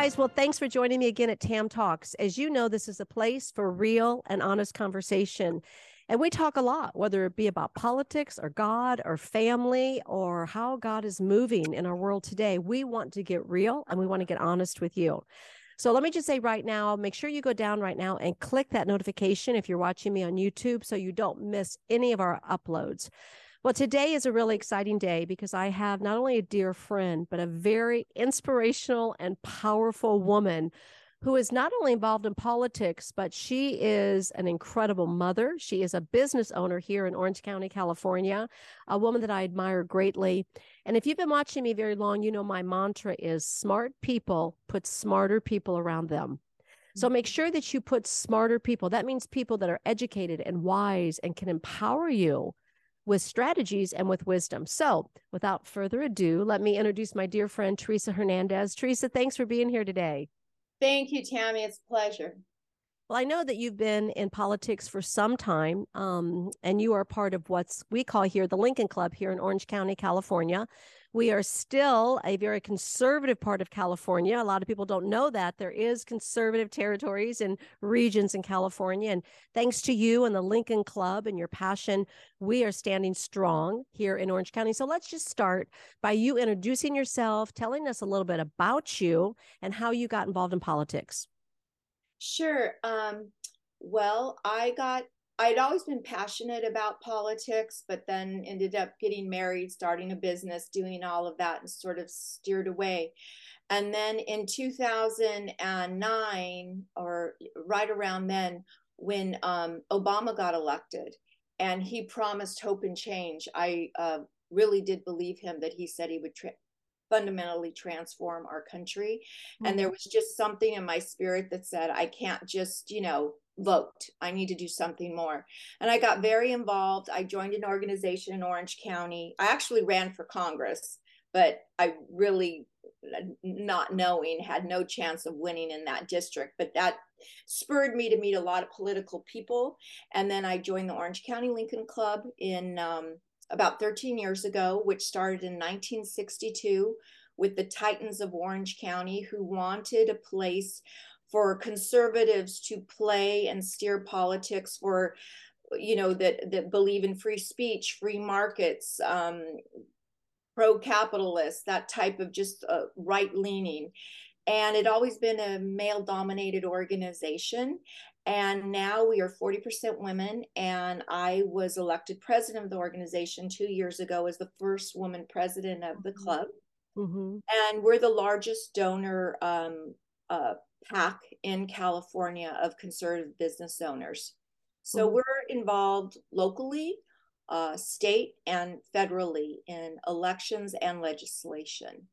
guys. Well, thanks for joining me again at Tam Talks. As you know, this is a place for real and honest conversation. And we talk a lot, whether it be about politics or God or family or how God is moving in our world today. We want to get real and we want to get honest with you. So let me just say right now, make sure you go down right now and click that notification if you're watching me on YouTube so you don't miss any of our uploads. Well, today is a really exciting day because I have not only a dear friend, but a very inspirational and powerful woman who is not only involved in politics, but she is an incredible mother. She is a business owner here in Orange County, California, a woman that I admire greatly. And if you've been watching me very long, you know my mantra is smart people put smarter people around them. So make mm-hmm. sure that you put smarter people. That means people that are educated and wise and can empower you with strategies and with wisdom. So, without further ado, let me introduce my dear friend, Teresa Hernandez. Teresa, thanks for being here today. Thank you, Tammy. It's a pleasure. Well, I know that you've been in politics for some time, um, and you are part of what's we call here the Lincoln Club here in Orange County, California. We are still a very conservative part of California. A lot of people don't know that there is conservative territories and regions in California. And thanks to you and the Lincoln Club and your passion, we are standing strong here in Orange County. So let's just start by you introducing yourself, telling us a little bit about you and how you got involved in politics. Sure. Um, well, I got I'd always been passionate about politics, but then ended up getting married, starting a business, doing all of that, and sort of steered away. And then in 2009, or right around then, when um, Obama got elected and he promised hope and change, I uh, really did believe him that he said he would tra- fundamentally transform our country. Mm-hmm. And there was just something in my spirit that said, I can't just, you know, vote. I need to do something more. And I got very involved. I joined an organization in Orange County. I actually ran for Congress, but I really, not knowing, had no chance of winning in that district. But that spurred me to meet a lot of political people. And then I joined the Orange County Lincoln Club in um, about 13 years ago, which started in 1962 with the Titans of Orange County who wanted a place for conservatives to play and steer politics for you know that that believe in free speech free markets um, pro-capitalist that type of just uh, right leaning and it always been a male dominated organization and now we are 40% women and i was elected president of the organization two years ago as the first woman president of the mm-hmm. club mm-hmm. and we're the largest donor um, uh, PAC in California of conservative business owners. So mm-hmm. we're involved locally, uh, state, and federally in elections and legislation.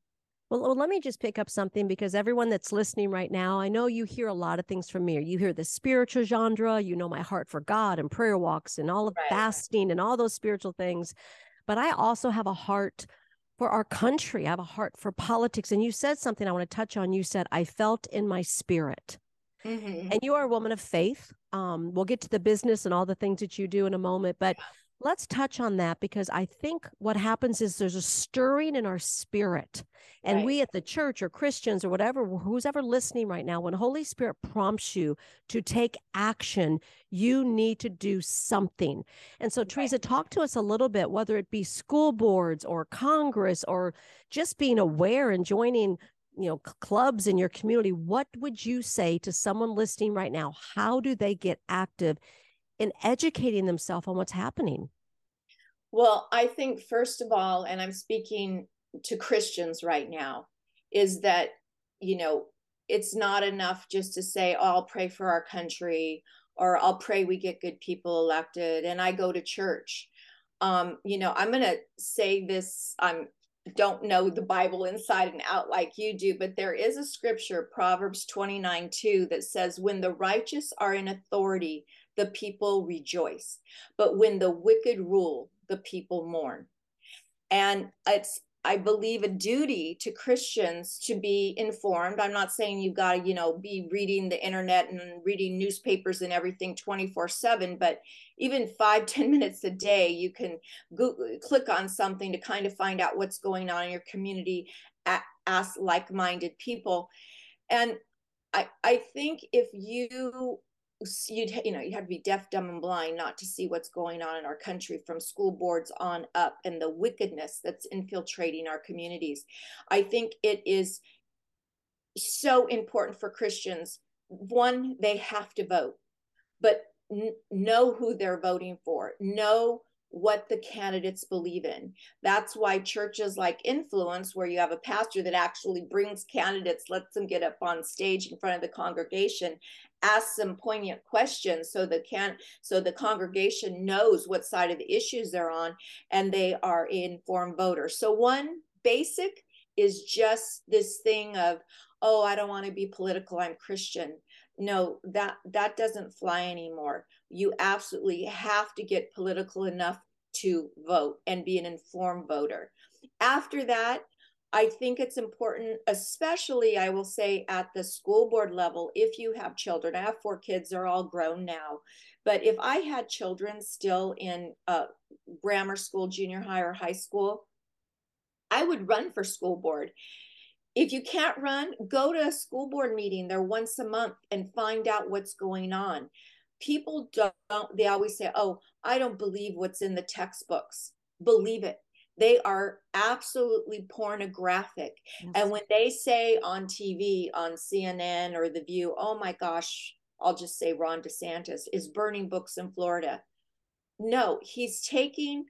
Well, well, let me just pick up something because everyone that's listening right now, I know you hear a lot of things from me. You hear the spiritual genre, you know my heart for God and prayer walks and all of right. fasting and all those spiritual things. But I also have a heart for our country. I have a heart for politics. And you said something I want to touch on. You said, I felt in my spirit. Mm-hmm. And you are a woman of faith. Um, we'll get to the business and all the things that you do in a moment. But let's touch on that because I think what happens is there's a stirring in our spirit. And right. we at the church or Christians or whatever, who's ever listening right now, when Holy Spirit prompts you to take action, you need to do something. And so, right. Teresa, talk to us a little bit, whether it be school boards or Congress or just being aware and joining you know clubs in your community what would you say to someone listening right now how do they get active in educating themselves on what's happening? Well, I think, first of all, and I'm speaking to Christians right now, is that, you know, it's not enough just to say, oh, I'll pray for our country or I'll pray we get good people elected and I go to church. Um, you know, I'm going to say this, I'm don't know the Bible inside and out like you do, but there is a scripture, Proverbs 29 2, that says, When the righteous are in authority, the people rejoice. But when the wicked rule, the people mourn. And it's, I believe, a duty to Christians to be informed. I'm not saying you've got to, you know, be reading the internet and reading newspapers and everything 24 7, but even five ten minutes a day, you can Google, click on something to kind of find out what's going on in your community, ask like minded people. And I, I think if you you'd you know you have to be deaf dumb and blind not to see what's going on in our country from school boards on up and the wickedness that's infiltrating our communities i think it is so important for christians one they have to vote but n- know who they're voting for know what the candidates believe in. That's why churches like Influence, where you have a pastor that actually brings candidates, lets them get up on stage in front of the congregation, asks some poignant questions so the can so the congregation knows what side of the issues they're on and they are informed voters. So one basic is just this thing of, oh, I don't want to be political, I'm Christian. No, that that doesn't fly anymore you absolutely have to get political enough to vote and be an informed voter. After that, I think it's important, especially I will say at the school board level, if you have children. I have four kids, they're all grown now. But if I had children still in uh, grammar school, junior high, or high school, I would run for school board. If you can't run, go to a school board meeting. They're once a month and find out what's going on people don't they always say oh i don't believe what's in the textbooks believe it they are absolutely pornographic yes. and when they say on tv on cnn or the view oh my gosh i'll just say ron desantis is burning books in florida no he's taking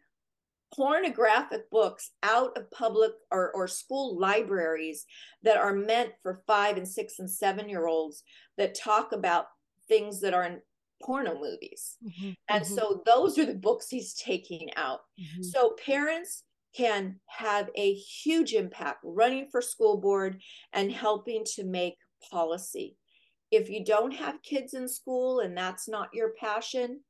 pornographic books out of public or, or school libraries that are meant for five and six and seven year olds that talk about things that are in porno movies. Mm-hmm, and mm-hmm. so those are the books he's taking out. Mm-hmm. So parents can have a huge impact running for school board and helping to make policy. If you don't have kids in school and that's not your passion,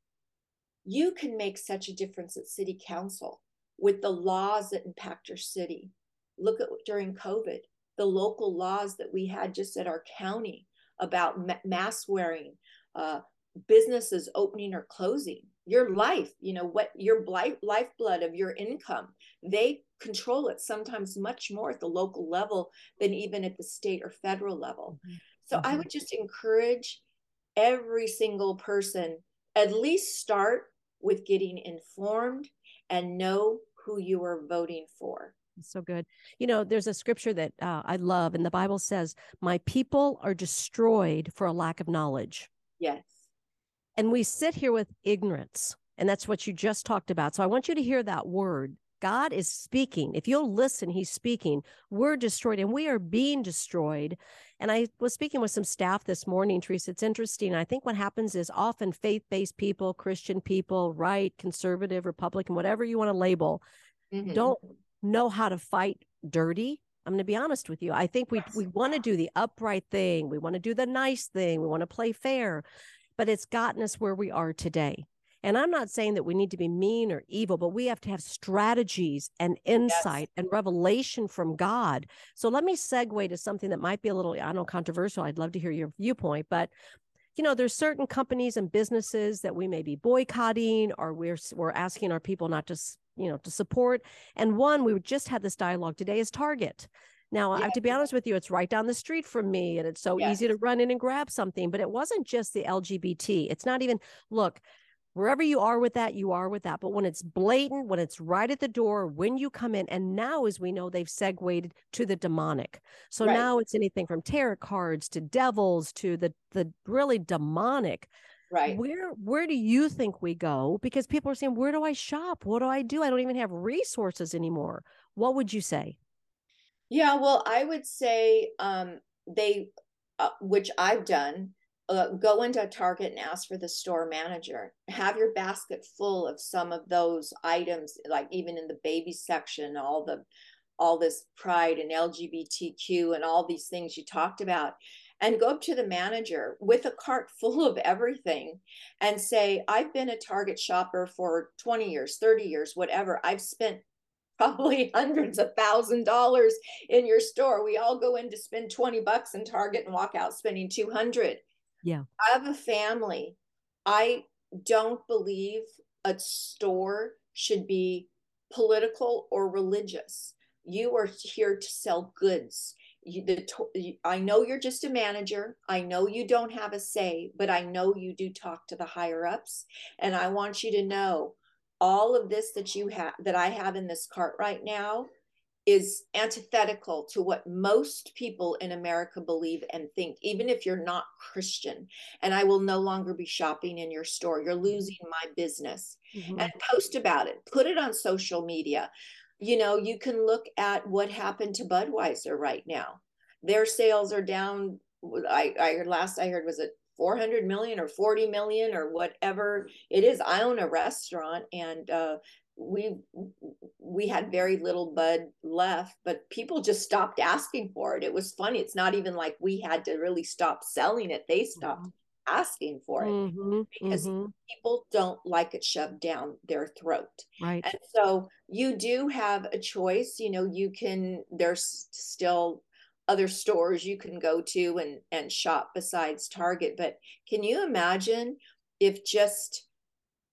you can make such a difference at city council with the laws that impact your city. Look at during COVID, the local laws that we had just at our county about mask wearing, uh, businesses opening or closing your life you know what your life lifeblood of your income they control it sometimes much more at the local level than even at the state or federal level mm-hmm. so mm-hmm. i would just encourage every single person at least start with getting informed and know who you are voting for so good. You know, there's a scripture that uh, I love, and the Bible says, My people are destroyed for a lack of knowledge. Yes. And we sit here with ignorance. And that's what you just talked about. So I want you to hear that word. God is speaking. If you'll listen, he's speaking. We're destroyed and we are being destroyed. And I was speaking with some staff this morning, Teresa. It's interesting. I think what happens is often faith based people, Christian people, right, conservative, Republican, whatever you want to label, mm-hmm. don't know how to fight dirty. I'm going to be honest with you. I think we, we want to do the upright thing. We want to do the nice thing. We want to play fair but it's gotten us where we are today. And I'm not saying that we need to be mean or evil, but we have to have strategies and insight yes. and revelation from God. So let me segue to something that might be a little, I don't know, controversial. I'd love to hear your viewpoint, but you know, there's certain companies and businesses that we may be boycotting or we're we're asking our people not to, you know, to support. And one we just had this dialogue today is Target. Now, I have to be honest with you, it's right down the street from me and it's so yes. easy to run in and grab something. But it wasn't just the LGBT. It's not even, look, wherever you are with that, you are with that. But when it's blatant, when it's right at the door, when you come in, and now, as we know, they've segued to the demonic. So right. now it's anything from tarot cards to devils to the the really demonic. Right. Where where do you think we go? Because people are saying, where do I shop? What do I do? I don't even have resources anymore. What would you say? Yeah, well, I would say um, they, uh, which I've done, uh, go into a Target and ask for the store manager. Have your basket full of some of those items, like even in the baby section, all the, all this pride and LGBTQ and all these things you talked about, and go up to the manager with a cart full of everything and say, I've been a Target shopper for 20 years, 30 years, whatever. I've spent probably hundreds of thousand dollars in your store. We all go in to spend 20 bucks in Target and walk out spending 200. Yeah. I have a family. I don't believe a store should be political or religious. You are here to sell goods. you, the, I know you're just a manager. I know you don't have a say, but I know you do talk to the higher ups. And I want you to know all of this that you have, that I have in this cart right now is antithetical to what most people in America believe and think, even if you're not Christian. And I will no longer be shopping in your store. You're losing my business. Mm-hmm. And post about it, put it on social media. You know, you can look at what happened to Budweiser right now. Their sales are down. I, I last I heard was it 400 million or 40 million or whatever it is. I own a restaurant and uh, we we had very little bud left but people just stopped asking for it. It was funny. It's not even like we had to really stop selling it. They stopped mm-hmm. asking for it mm-hmm, because mm-hmm. people don't like it shoved down their throat. Right. And so you do have a choice. You know you can there's still other stores you can go to and and shop besides target but can you imagine if just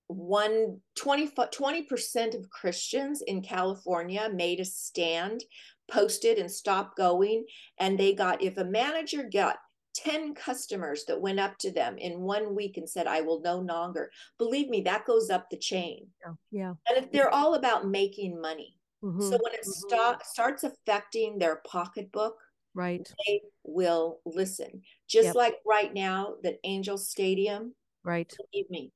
one 20 percent of Christians in California made a stand, posted and stopped going, and they got if a manager got 10 customers that went up to them in one week and said, I will no longer. Believe me, that goes up the chain. Yeah. yeah. And if they're all about making money. Mm-hmm. So when it mm-hmm. st- starts affecting their pocketbook, right, they will listen. Just yep. like right now that Angel Stadium, right. Believe me,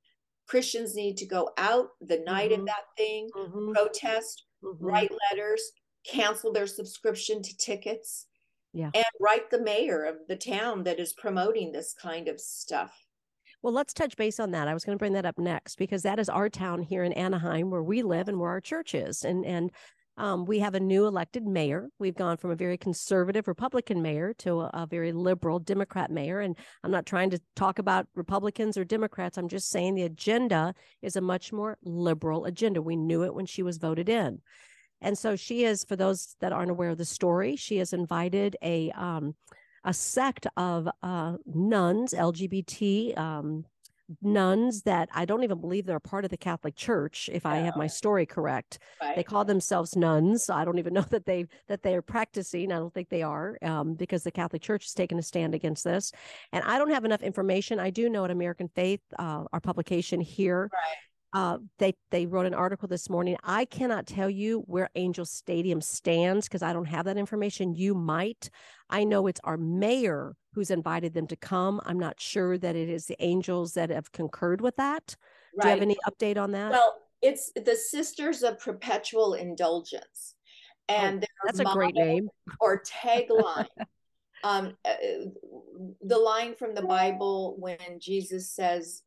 Christians need to go out the night mm-hmm. of that thing, mm-hmm. protest, mm-hmm. write letters, cancel their subscription to tickets, yeah. and write the mayor of the town that is promoting this kind of stuff. Well, let's touch base on that. I was going to bring that up next because that is our town here in Anaheim where we live and where our church is. And and um, we have a new elected mayor. We've gone from a very conservative Republican mayor to a, a, very liberal Democrat mayor. And I'm not trying to talk about Republicans or Democrats. I'm just saying the agenda is a much more liberal agenda. We knew it when she was voted in. And so she is, for those that aren't aware of the story, she has invited a um, a sect of uh, nuns, LGBT um, nuns that I don't even believe they're a part of the Catholic Church, if I have my story correct. Right. They call themselves nuns. I don't even know that they that they are practicing. I don't think they are, um, because the Catholic Church has taken a stand against this. And I don't have enough information. I do know at American Faith, uh, our publication here, right uh, they they wrote an article this morning. I cannot tell you where Angel Stadium stands because I don't have that information. You might. I know it's our mayor who's invited them to come. I'm not sure that it is the Angels that have concurred with that. Right. Do you have any update on that? Well, it's the Sisters of Perpetual Indulgence, oh, and oh, that's a great name or tagline. um, uh, the line from the Bible when Jesus says,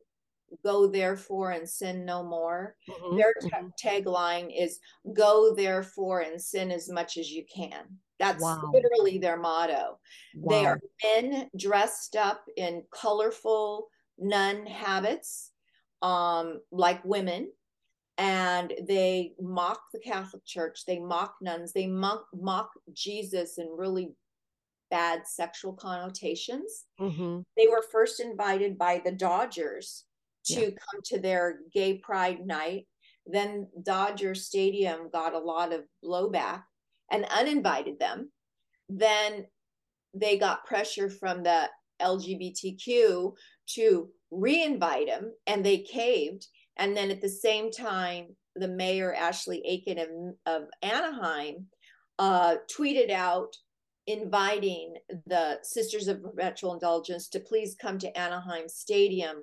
go therefore and sin no more. Mm-hmm, Their t- mm-hmm. tagline is go therefore and sin as much as you can. That's wow. literally their motto. Wow. They are men dressed up in colorful nun habits, um, like women, and they mock the Catholic Church. They mock nuns. They mock, mock Jesus in really bad sexual connotations. Mm-hmm. They were first invited by the Dodgers to yeah. come to their gay pride night. Then Dodger Stadium got a lot of blowback and uninvited them. Then they got pressure from the LGBTQ to re-invite them and they caved. And then at the same time, the mayor, Ashleigh Aitken of, of Anaheim, uh, tweeted out inviting the Sisters of Perpetual Indulgence to please come to Anaheim Stadium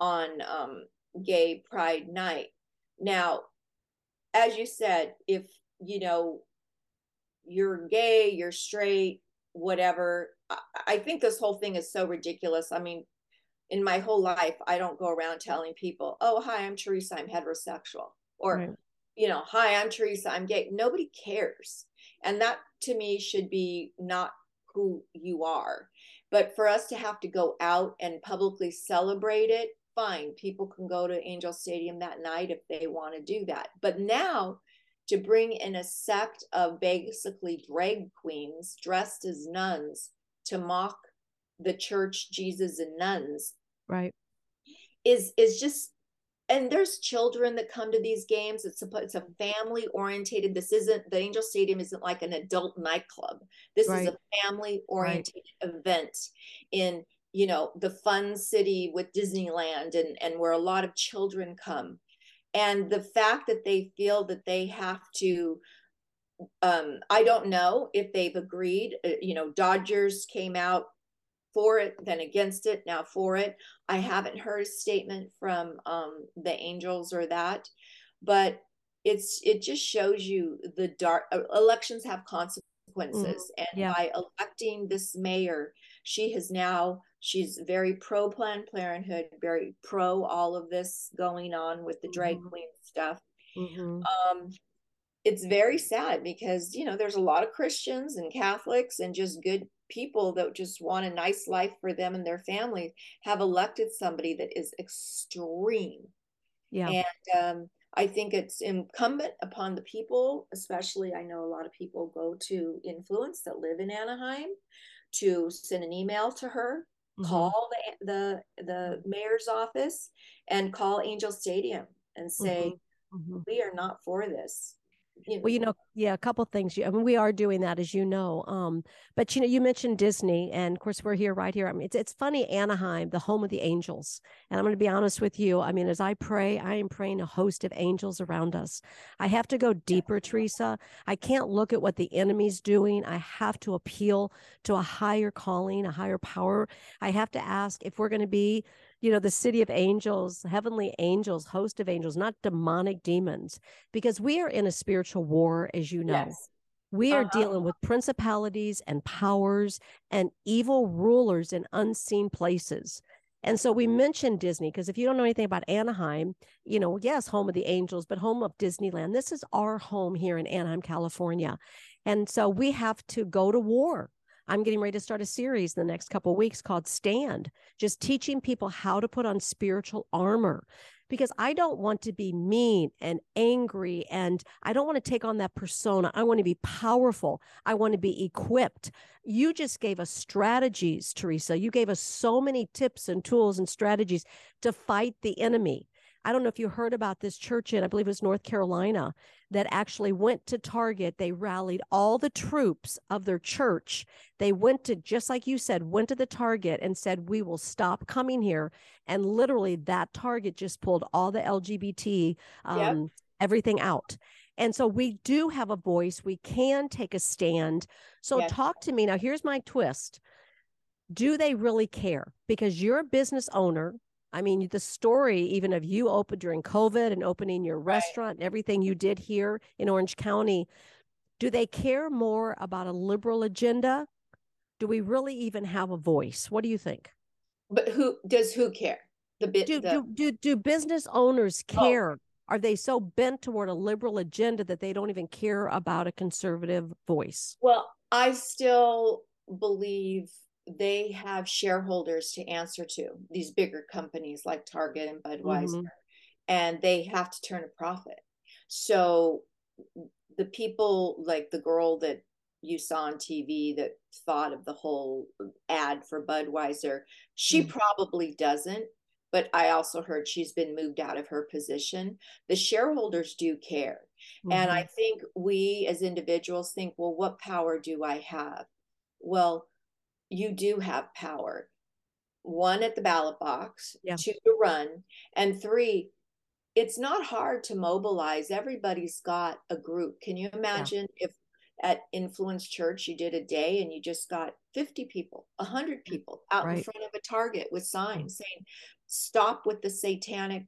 on um, Gay Pride Night. Now, as you said, if you know you're gay, you're straight, whatever, I, I think this whole thing is so ridiculous. I mean, in my whole life, I don't go around telling people, "Oh, hi, I'm Teresa, I'm heterosexual," or right. you know, "Hi, I'm Teresa, I'm gay." Nobody cares, and that to me should be not who you are. But for us to have to go out and publicly celebrate it fine. People can go to Angel Stadium that night if they want to do that. But now to bring in a sect of basically drag queens dressed as nuns to mock the church, Jesus, and nuns, right, is is just and there's children that come to these games. It's a it's a family orientated. This isn't the Angel Stadium isn't like an adult nightclub. This right. is a family orientated right. event in you know the fun city with Disneyland and and where a lot of children come. And the fact that they feel that they have to um, I don't know if they've agreed. Uh, you know, Dodgers came out for it, then against it, now for it. I haven't heard a statement from um, the Angels or that, but it's it just shows you the dark uh, elections have consequences, mm, and yeah. by electing this mayor, she has now she's very pro Planned Parenthood, very pro all of this going on with the drag mm-hmm. queen stuff. Mm-hmm. Um, it's very sad because you know there's a lot of Christians and Catholics and just good people that just want a nice life for them and their families have elected somebody that is extreme. Yeah. And um, I think it's incumbent upon the people, especially I know a lot of people go to influence that live in Anaheim to send an email to her, mm-hmm. call the, the the mayor's office and call Angel Stadium and say mm-hmm. Mm-hmm. we are not for this you well you know yeah a couple things i mean we are doing that as you know um but you know you mentioned disney and of course we're here right here. I mean it's, it's funny anaheim the home of the angels and i'm going to be honest with you i mean as i pray i am praying a host of angels around us. I have to go deeper teresa. I can't look at what the enemy's doing. I have to appeal to a higher calling a higher power. I have to ask if we're going to be you know, the city of angels, heavenly angels, host of angels, not demonic demons, because we are in a spiritual war, as you know. Yes. We are uh-huh. dealing with principalities and powers and evil rulers in unseen places. And so we mentioned Disney because if you don't know anything about Anaheim, you know, yes, home of the angels, but home of Disneyland. This is our home here in Anaheim, California. And so we have to go to war I'm getting ready to start a series in the next couple weeks called Stand, just teaching people how to put on spiritual armor because I don't want to be mean and angry and I don't want to take on that persona. I want to be powerful. I want to be equipped. You just gave us strategies, Teresa. You gave us so many tips and tools and strategies to fight the enemy. I don't know if you heard about this church in, I believe it was North Carolina, that actually went to Target. They rallied all the troops of their church. They went to, just like you said, went to the Target and said, We will stop coming here. And literally, that Target just pulled all the LGBT, um, yep. everything out. And so we do have a voice. We can take a stand. So yes. talk to me. Now, here's my twist. Do they really care? Because you're a business owner I mean, the story even of you open during COVID and opening your restaurant and everything you did here in Orange County, do they care more about a liberal agenda? Do we really even have a voice? What do you think? But who does who care? The bit do, the... do, do do business owners oh. care? Oh. Are they so bent toward a liberal agenda that they don't even care about a conservative voice? Well, I still believe they have shareholders to answer to these bigger companies like Target and Budweiser, mm-hmm. and they have to turn a profit. So the people like the girl that you saw on TV that thought of the whole ad for Budweiser, she mm-hmm. probably doesn't. But I also heard she's been moved out of her position. The shareholders do care. Mm-hmm. And I think we as individuals think, well, what power do I have? Well, you do have power. One at the ballot box, yeah. two to run, and three, it's not hard to mobilize. Everybody's got a group. Can you imagine yeah. if at Influence Church you did a day and you just got 50 people, 100 mm, people out right. in front of a target with signs saying, stop with the satanic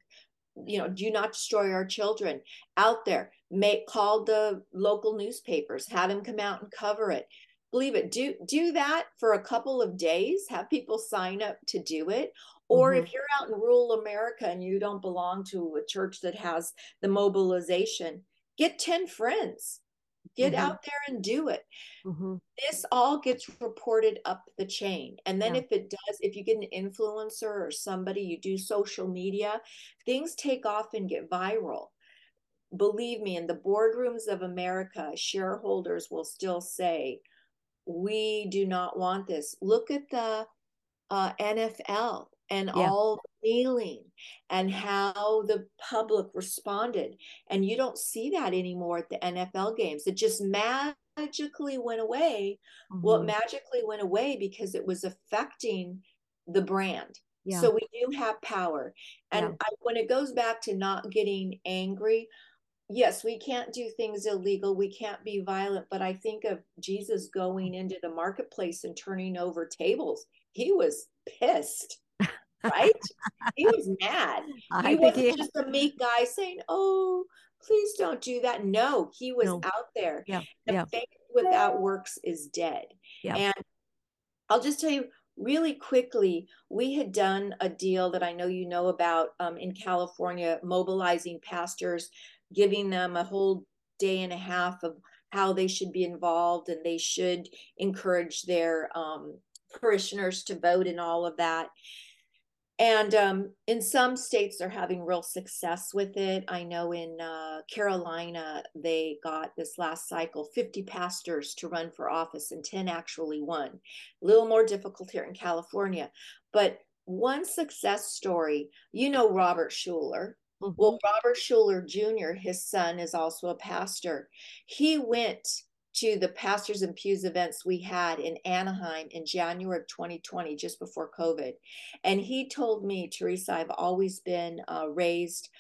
you know do not destroy our children out there make call the local newspapers have them come out and cover it believe it do do that for a couple of days have people sign up to do it or mm-hmm. if you're out in rural america and you don't belong to a church that has the mobilization get 10 friends get mm-hmm. out there and do it mm-hmm. this all gets reported up the chain and then yeah. if it does if you get an influencer or somebody you do social media things take off and get viral believe me in the boardrooms of america shareholders will still say we do not want this. Look at the uh, NFL. and yeah. all kneeling and how the public responded. And you don't see that anymore at the NFL games. It just magically went away. Mm-hmm. Well, it magically went away because it was affecting the brand. Yeah. So we do have power. And yeah. I, when it goes back to not getting angry, yes, we can't do things illegal. We can't be violent. But I think of Jesus going into the marketplace and turning over tables. He was pissed, right? he was mad. I he wasn't he... just a meek guy saying, Oh, please don't do that. No, he was no. out there. Yeah. The yeah. faith without works is dead. Yeah. And I'll just tell you really quickly, we had done a deal that I know you know about um, in California, mobilizing pastors giving them a whole day and a half of how they should be involved and they should encourage their um, parishioners to vote and all of that. And um, in some states, they're having real success with it. I know in uh, Carolina, they got this last cycle 50 pastors to run for office, and 10 actually won. A little more difficult here in California. But one success story, you know Robert Schuller, Mm-hmm. Well, Robert Schuller Jr., his son, is also a pastor. He went to the Pastors and Pews events we had in Anaheim in January of 2020, just before COVID. And he told me, Teresa, I've always been uh, raised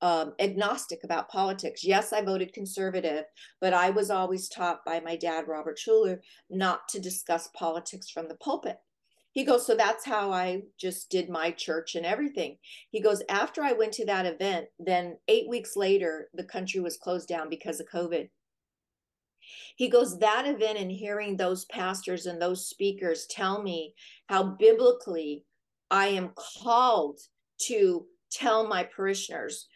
um, agnostic about politics. Yes, I voted conservative, but I was always taught by my dad, Robert Schuller, not to discuss politics from the pulpit. He goes, So that's how I just did my church and everything. He goes, After I went to that event, then eight weeks later, the country was closed down because of COVID. He goes, That event and hearing those pastors and those speakers tell me how biblically I am called to tell my parishioners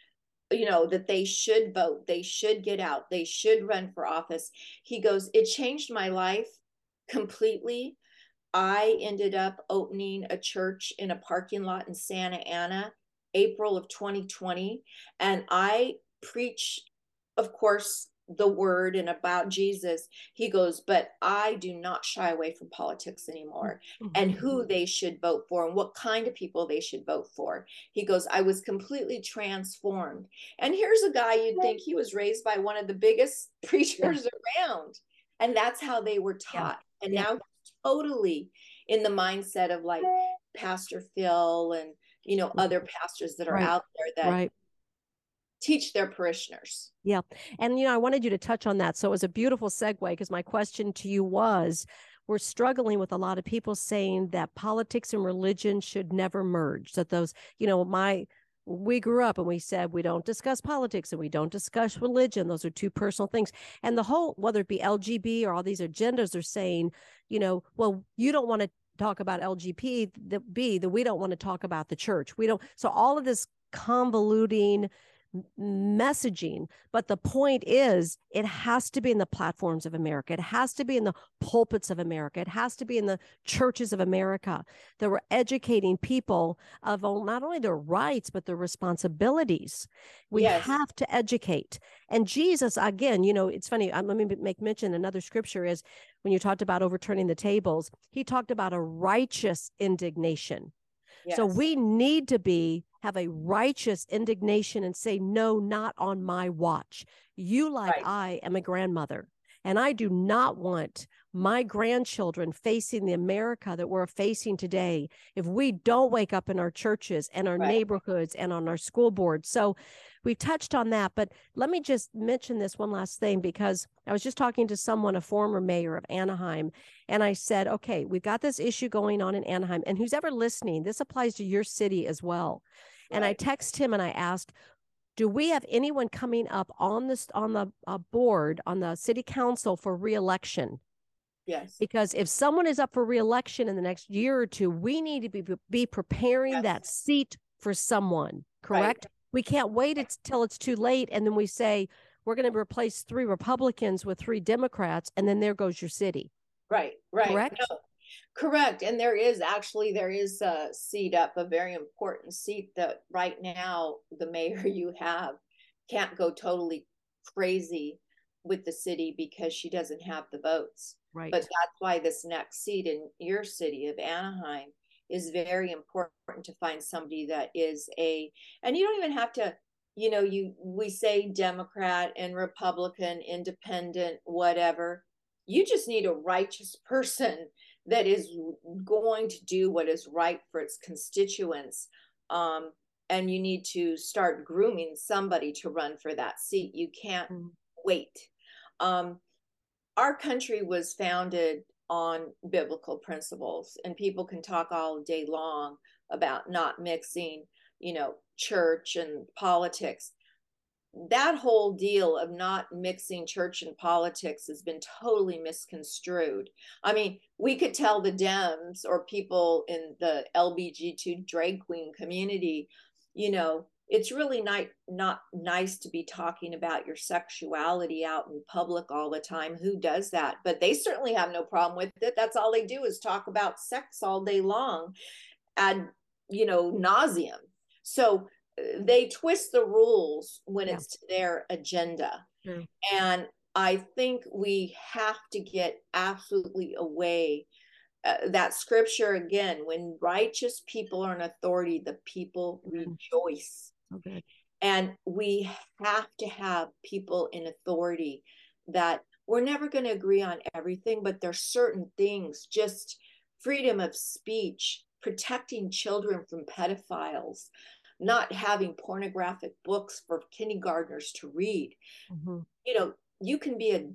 you know that they should vote they should get out they should run for office he goes it changed my life completely I ended up opening a church in a parking lot in Santa Ana, April of 2020. And I preach, of course, the word and about Jesus. He goes, but I do not shy away from politics anymore mm-hmm. and who they should vote for and what kind of people they should vote for. He goes, I was completely transformed. And here's a guy you'd think he was raised by one of the biggest preachers yeah. around. And that's how they were taught. Yeah. And yeah. now totally in the mindset of like Pastor Phil and you know mm-hmm. other pastors that are right. out there that right. teach their parishioners. Yeah. And you know, I wanted you to touch on that. So it was a beautiful segue because my question to you was we're struggling with a lot of people saying that politics and religion should never merge. That those, you know, my we grew up and we said we don't discuss politics and we don't discuss religion. Those are two personal things. And the whole, whether it be LGB or all these agendas are saying, you know, well, you don't want to talk about LGBT, the B, that we don't want to talk about the church. We don't. So all of this convoluting messaging. But the point is, it has to be in the platforms of America. It has to be in the pulpits of America. It has to be in the churches of America that we're educating people of not only their rights, but their responsibilities. We yes. have to educate. And Jesus, again, you know, it's funny. Um, let me make mention another scripture is when you talked about overturning the tables, he talked about a righteous indignation. Yes. So we need to be have a righteous indignation and say, no, not on my watch. You, like right. I, am a grandmother. And I do not want my grandchildren facing the America that we're facing today if we don't wake up in our churches and our right. neighborhoods and on our school boards. So we touched on that, but let me just mention this one last thing because I was just talking to someone, a former mayor of Anaheim, and I said, okay, we've got this issue going on in Anaheim. And who's ever listening, this applies to your city as well. Right. And I text him and I asked, do we have anyone coming up on this on the uh, board on the city council for reelection yes because if someone is up for reelection in the next year or two we need to be be preparing yes. that seat for someone correct right. We can't wait until it's too late and then we say we're going to replace three republicans with three democrats and then there goes your city right right correct no, Correct. And there is actually there is a seat up, a very important seat that right now the mayor you have can't go totally crazy with the city because she doesn't have the votes. Right. But that's why this next seat in your city of Anaheim is very important to find somebody that is a and you don't even have to you know you we say democrat and republican independent whatever. You just need a righteous person that is going to do what is right for its constituents um, and you need to start grooming somebody to run for that seat. You can't mm-hmm. wait. Um, our country was founded on biblical principles and people can talk all day long about not mixing you know church and politics that whole deal of not mixing church and politics has been totally misconstrued. I mean, we could tell the Dems or people in the LBGT drag queen community, you know, it's really not not nice to be talking about your sexuality out in public all the time. Who does that? But they certainly have no problem with it. That's all they do is talk about sex all day long, and you know, nauseum. So they twist the rules when yeah. it's to their agenda. Mm. And I think we have to get absolutely away. Uh, that scripture again, when righteous people are in authority, the people mm. rejoice. Okay. And we have to have people in authority that we're never going to agree on everything, but there's certain things, just freedom of speech, protecting children from pedophiles, not having pornographic books for kindergartners to read. Mm-hmm. You know, you can be a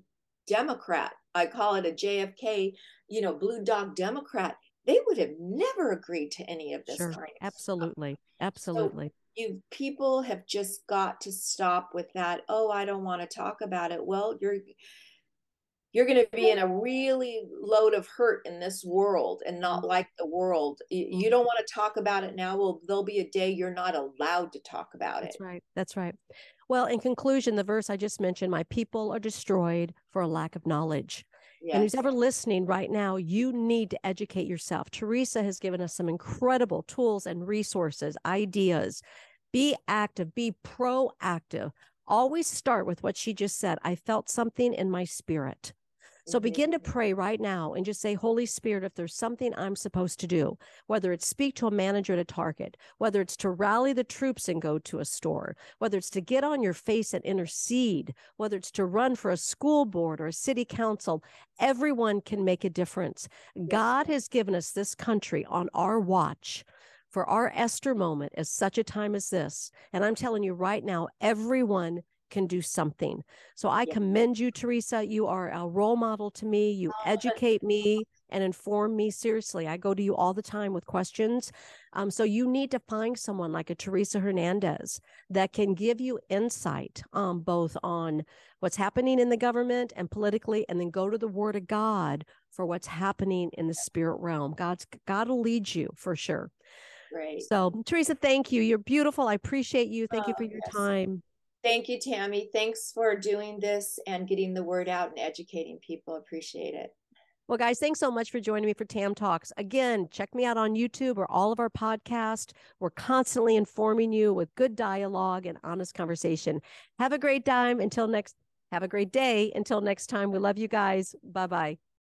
Democrat. I call it a JFK, you know, blue dog Democrat. They would have never agreed to any of this sure. kind of Absolutely. Stuff. Absolutely. So you people have just got to stop with that. Oh, I don't want to talk about it. Well, you're you're going to be in a really load of hurt in this world and not mm-hmm. like the world. You, mm-hmm. don't want to talk about it now. Well, there'll be a day you're not allowed to talk about That's it. That's right. That's right. Well, in conclusion, the verse I just mentioned, my people are destroyed for a lack of knowledge. Yes. And who's ever listening right now, you need to educate yourself. Teresa has given us some incredible tools and resources, ideas. Be active, be proactive. Always start with what she just said. I felt something in my spirit. So mm-hmm. begin to pray right now and just say, Holy Spirit, if there's something I'm supposed to do, whether it's speak to a manager at a Target, whether it's to rally the troops and go to a store, whether it's to get on your face and intercede, whether it's to run for a school board or a city council, everyone can make a difference. God has given us this country on our watch for our Esther moment as such a time as this. And I'm telling you right now, everyone can do something. So I yeah. commend you, Teresa. You are a role model to me. You oh, educate me and inform me seriously. I go to you all the time with questions. Um, so you need to find someone like a Teresa Hernandez that can give you insight um, both on what's happening in the government and politically, and then go to the Word of God for what's happening in the spirit realm. God's God will lead you for sure. Great. So Teresa, thank you. You're beautiful. I appreciate you. Thank oh, you for your yes. time. Thank you, Tammy. Thanks for doing this and getting the word out and educating people. Appreciate it. Well, guys, thanks so much for joining me for Tam Talks. Again, check me out on YouTube or all of our podcasts. We're constantly informing you with good dialogue and honest conversation. Have a great time until next have a great day until next time. We love you guys. Bye-bye.